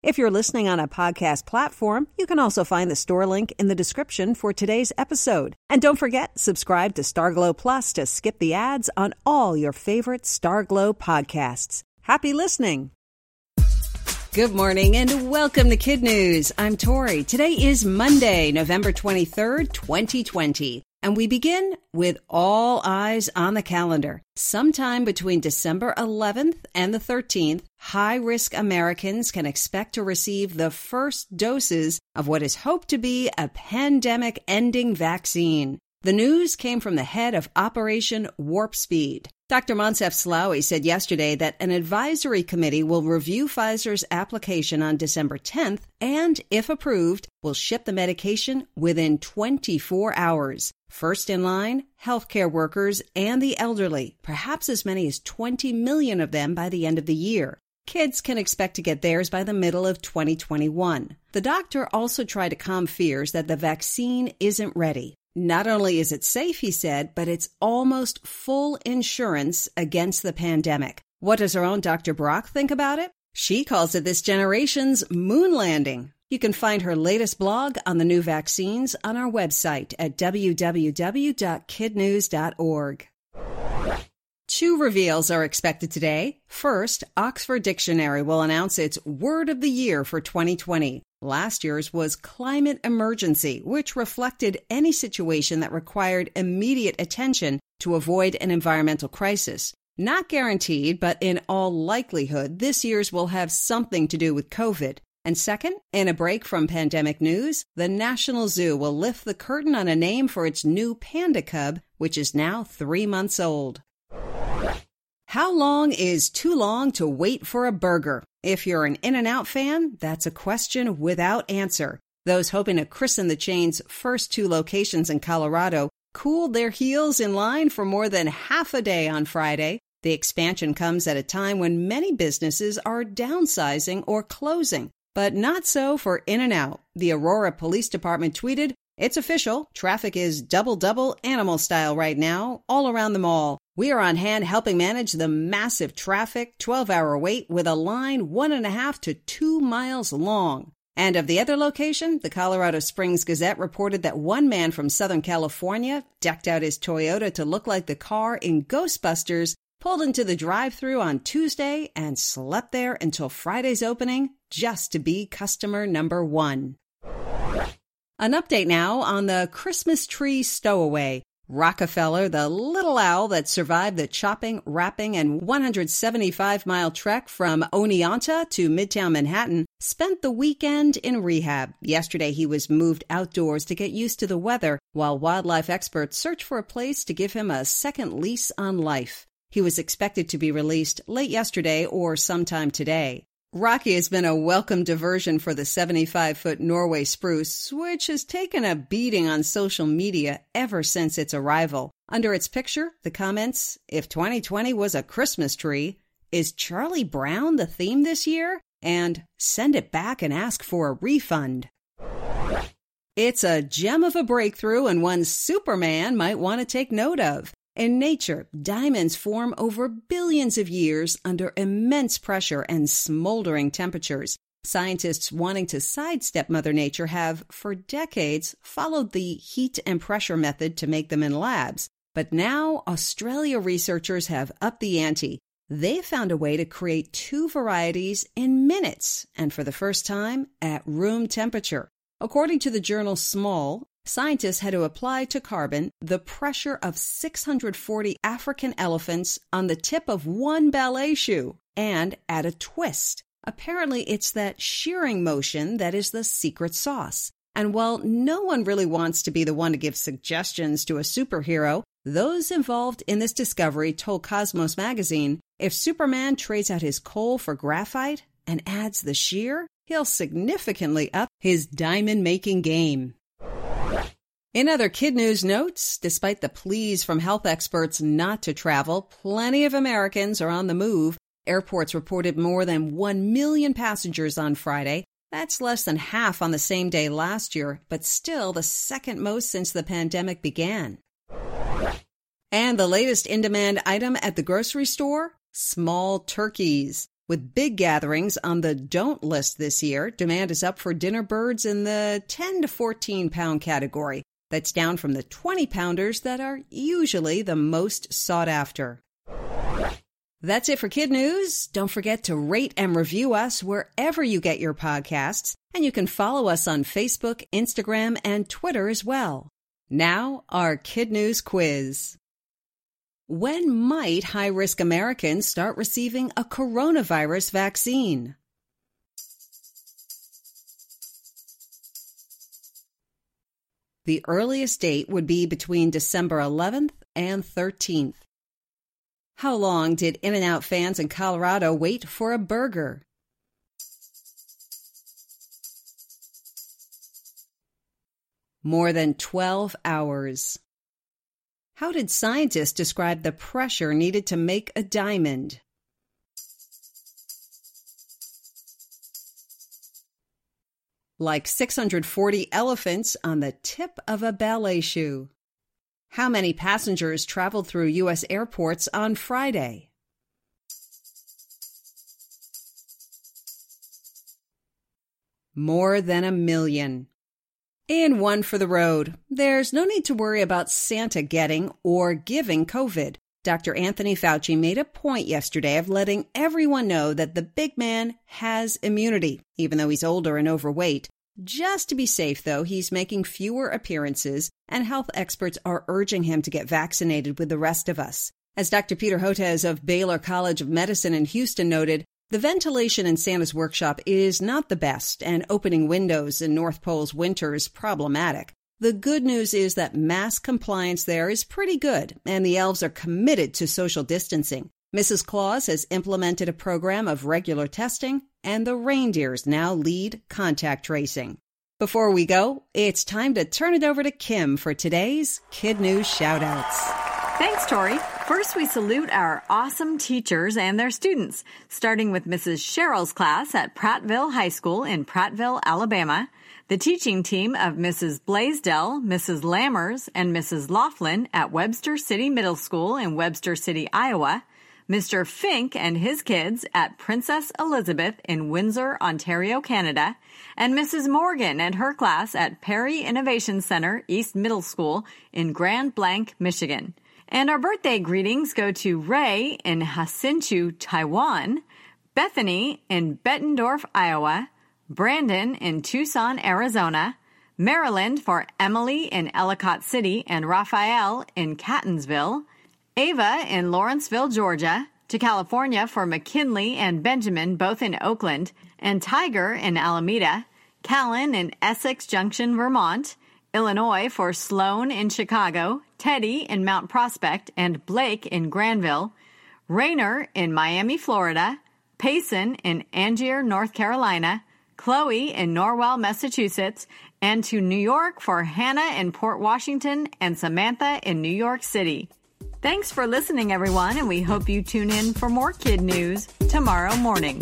If you're listening on a podcast platform, you can also find the store link in the description for today's episode. And don't forget, subscribe to Starglow Plus to skip the ads on all your favorite Starglow podcasts. Happy listening! Good morning and welcome to Kid News. I'm Tori. Today is Monday, November 23rd, 2020. And we begin with all eyes on the calendar. Sometime between December 11th and the 13th, high risk Americans can expect to receive the first doses of what is hoped to be a pandemic ending vaccine. The news came from the head of Operation Warp Speed. Dr. Moncef Slaoui said yesterday that an advisory committee will review Pfizer's application on December 10th and, if approved, will ship the medication within 24 hours. First in line, healthcare workers and the elderly, perhaps as many as 20 million of them by the end of the year. Kids can expect to get theirs by the middle of 2021. The doctor also tried to calm fears that the vaccine isn't ready. Not only is it safe, he said, but it's almost full insurance against the pandemic. What does our own Dr. Brock think about it? She calls it this generation's moon landing. You can find her latest blog on the new vaccines on our website at www.kidnews.org. Two reveals are expected today. First, Oxford Dictionary will announce its word of the year for 2020. Last year's was climate emergency, which reflected any situation that required immediate attention to avoid an environmental crisis. Not guaranteed, but in all likelihood, this year's will have something to do with COVID. And second, in a break from pandemic news, the National Zoo will lift the curtain on a name for its new panda cub, which is now three months old. How long is too long to wait for a burger? If you're an In N Out fan, that's a question without answer. Those hoping to christen the chain's first two locations in Colorado cooled their heels in line for more than half a day on Friday. The expansion comes at a time when many businesses are downsizing or closing, but not so for In N Out. The Aurora Police Department tweeted, It's official. Traffic is double double animal style right now, all around the mall. We are on hand helping manage the massive traffic, 12 hour wait with a line one and a half to two miles long. And of the other location, the Colorado Springs Gazette reported that one man from Southern California decked out his Toyota to look like the car in Ghostbusters, pulled into the drive through on Tuesday, and slept there until Friday's opening just to be customer number one. An update now on the Christmas tree stowaway. Rockefeller, the little owl that survived the chopping, wrapping, and 175 mile trek from Oneonta to Midtown Manhattan, spent the weekend in rehab. Yesterday, he was moved outdoors to get used to the weather while wildlife experts search for a place to give him a second lease on life. He was expected to be released late yesterday or sometime today. Rocky has been a welcome diversion for the 75 foot Norway spruce, which has taken a beating on social media ever since its arrival. Under its picture, the comments If 2020 was a Christmas tree, is Charlie Brown the theme this year? And send it back and ask for a refund. It's a gem of a breakthrough and one Superman might want to take note of. In nature, diamonds form over billions of years under immense pressure and smoldering temperatures. Scientists wanting to sidestep Mother Nature have, for decades, followed the heat and pressure method to make them in labs. But now, Australia researchers have upped the ante. They found a way to create two varieties in minutes, and for the first time, at room temperature. According to the journal Small, scientists had to apply to carbon the pressure of 640 African elephants on the tip of one ballet shoe and add a twist. Apparently, it's that shearing motion that is the secret sauce. And while no one really wants to be the one to give suggestions to a superhero, those involved in this discovery told Cosmos magazine if Superman trades out his coal for graphite and adds the shear, he'll significantly up his diamond making game. In other kid news notes, despite the pleas from health experts not to travel, plenty of Americans are on the move. Airports reported more than 1 million passengers on Friday. That's less than half on the same day last year, but still the second most since the pandemic began. And the latest in demand item at the grocery store small turkeys. With big gatherings on the don't list this year, demand is up for dinner birds in the 10 to 14 pound category. That's down from the 20 pounders that are usually the most sought after. That's it for Kid News. Don't forget to rate and review us wherever you get your podcasts, and you can follow us on Facebook, Instagram, and Twitter as well. Now, our Kid News quiz. When might high risk Americans start receiving a coronavirus vaccine? The earliest date would be between December 11th and 13th. How long did In N Out fans in Colorado wait for a burger? More than 12 hours. How did scientists describe the pressure needed to make a diamond? Like 640 elephants on the tip of a ballet shoe. How many passengers traveled through U.S. airports on Friday? More than a million. And one for the road. There's no need to worry about Santa getting or giving COVID. Dr. Anthony Fauci made a point yesterday of letting everyone know that the big man has immunity, even though he's older and overweight. Just to be safe, though, he's making fewer appearances, and health experts are urging him to get vaccinated with the rest of us. As Dr. Peter Hotez of Baylor College of Medicine in Houston noted, the ventilation in Santa's workshop is not the best, and opening windows in North Pole's winter is problematic. The good news is that mask compliance there is pretty good, and the elves are committed to social distancing. Mrs. Claus has implemented a program of regular testing, and the reindeers now lead contact tracing. Before we go, it's time to turn it over to Kim for today's Kid News Shoutouts. Thanks, Tori. First, we salute our awesome teachers and their students, starting with Mrs. Cheryl's class at Prattville High School in Prattville, Alabama, the teaching team of Mrs. Blaisdell, Mrs. Lammers, and Mrs. Laughlin at Webster City Middle School in Webster City, Iowa, Mr. Fink and his kids at Princess Elizabeth in Windsor, Ontario, Canada, and Mrs. Morgan and her class at Perry Innovation Center East Middle School in Grand Blanc, Michigan. And our birthday greetings go to Ray in Hsinchu, Taiwan, Bethany in Bettendorf, Iowa, Brandon in Tucson, Arizona, Maryland for Emily in Ellicott City and Raphael in Catonsville, Ava in Lawrenceville, Georgia, to California for McKinley and Benjamin, both in Oakland, and Tiger in Alameda, Callan in Essex Junction, Vermont, Illinois for Sloan in Chicago, Teddy in Mount Prospect, and Blake in Granville, Rayner in Miami, Florida, Payson in Angier, North Carolina, Chloe in Norwell, Massachusetts, and to New York for Hannah in Port Washington and Samantha in New York City. Thanks for listening, everyone, and we hope you tune in for more kid news tomorrow morning.